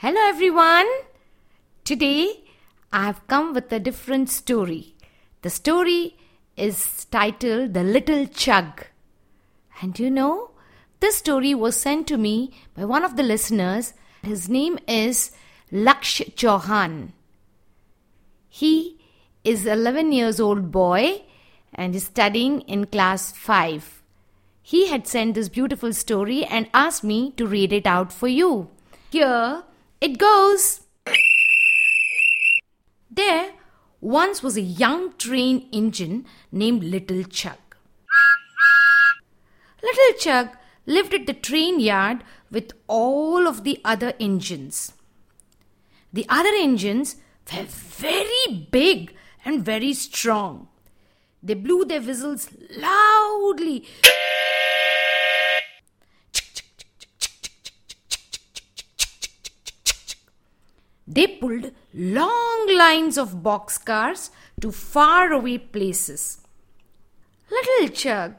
Hello everyone. Today I have come with a different story. The story is titled The Little Chug. And you know, this story was sent to me by one of the listeners. His name is Laksh Chauhan. He is 11 years old boy and is studying in class 5. He had sent this beautiful story and asked me to read it out for you. Here it goes. There once was a young train engine named Little Chug. Little Chug lived at the train yard with all of the other engines. The other engines were very big and very strong. They blew their whistles loudly They pulled long lines of boxcars to faraway places. Little Chug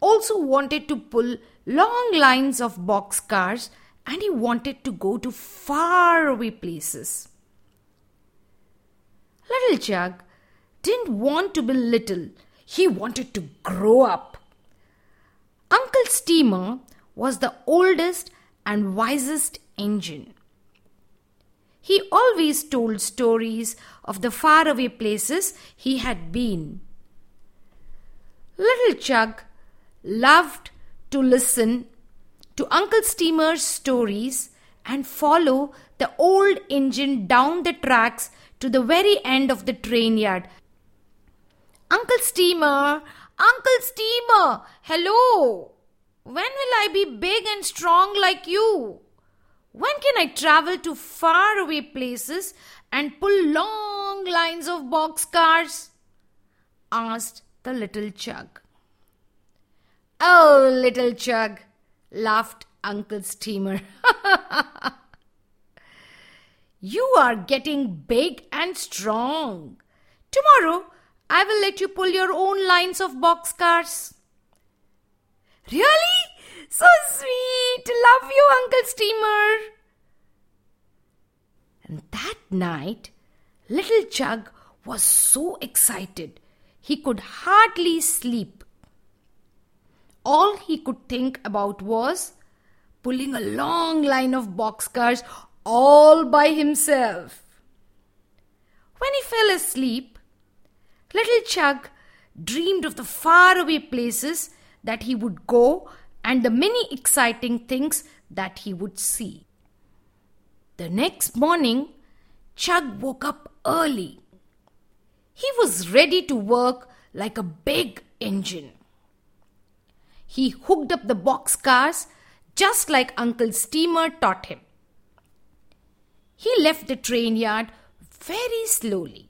also wanted to pull long lines of boxcars and he wanted to go to faraway places. Little Chug didn't want to be little, he wanted to grow up. Uncle Steamer was the oldest and wisest engine. He always told stories of the faraway places he had been. Little Chug loved to listen to Uncle Steamer's stories and follow the old engine down the tracks to the very end of the train yard. Uncle Steamer, Uncle Steamer, hello! When will I be big and strong like you? When can I travel to faraway places and pull long lines of boxcars? asked the little Chug. Oh, little Chug, laughed Uncle Steamer. you are getting big and strong. Tomorrow I will let you pull your own lines of boxcars. Really? So sweet! Love you, Uncle Steamer! And that night, little Chug was so excited he could hardly sleep. All he could think about was pulling a long line of boxcars all by himself. When he fell asleep, little Chug dreamed of the faraway places that he would go and the many exciting things that he would see. The next morning, Chug woke up early. He was ready to work like a big engine. He hooked up the boxcars just like Uncle Steamer taught him. He left the train yard very slowly.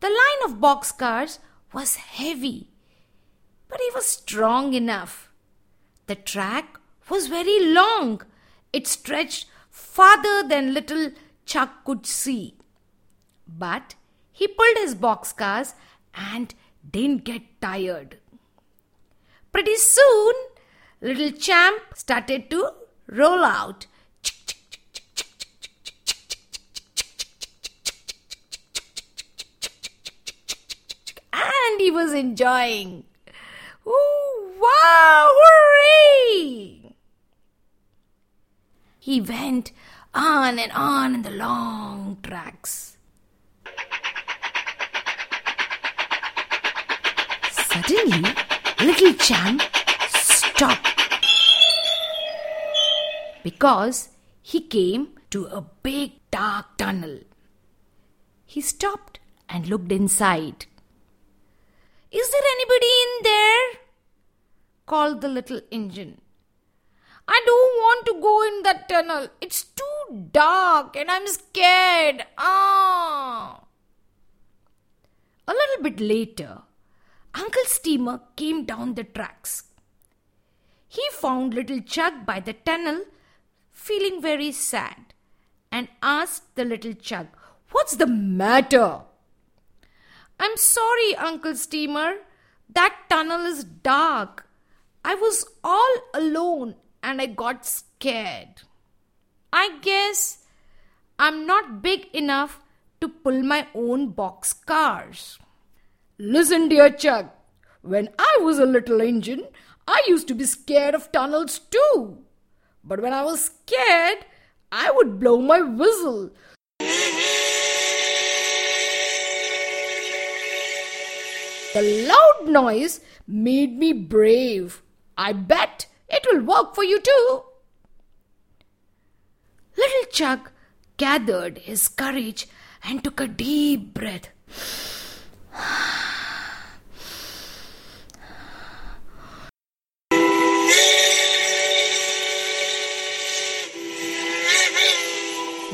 The line of boxcars was heavy, but he was strong enough the track was very long. It stretched farther than little Chug could see. But he pulled his boxcars and didn't get tired. Pretty soon, little champ started to roll out. And he was enjoying. He went on and on in the long tracks. Suddenly, Little Champ stopped because he came to a big dark tunnel. He stopped and looked inside. Is there anybody in there? called the little engine. I don't want to go in that tunnel. It's too dark and I'm scared. Ah. A little bit later, Uncle Steamer came down the tracks. He found little Chug by the tunnel, feeling very sad, and asked the little Chug, What's the matter? I'm sorry, Uncle Steamer. That tunnel is dark. I was all alone and I got scared. I guess I'm not big enough to pull my own box cars. Listen, dear Chug, when I was a little engine, I used to be scared of tunnels too. But when I was scared, I would blow my whistle. The loud noise made me brave. I bet it will work for you too. Little Chug gathered his courage and took a deep breath.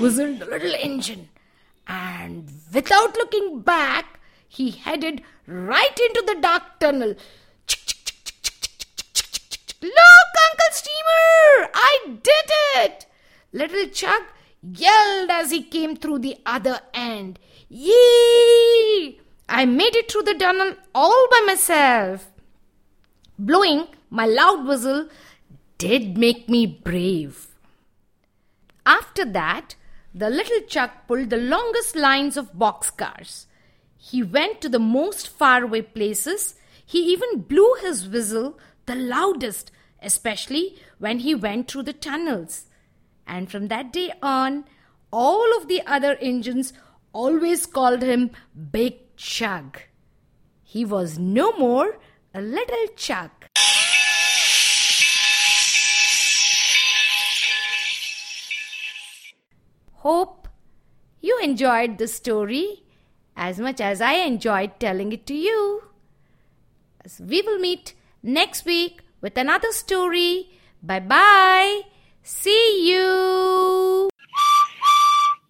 whistled the little engine, and without looking back, he headed right into the dark tunnel. Steamer! I did it! Little Chug yelled as he came through the other end. Yee! I made it through the tunnel all by myself. Blowing my loud whistle did make me brave. After that, the little Chug pulled the longest lines of boxcars. He went to the most faraway places. He even blew his whistle the loudest, especially when he went through the tunnels. And from that day on, all of the other engines always called him Big Chug. He was no more a little Chug. Hope you enjoyed the story as much as I enjoyed telling it to you. As we will meet next week with another story. Bye bye. See you.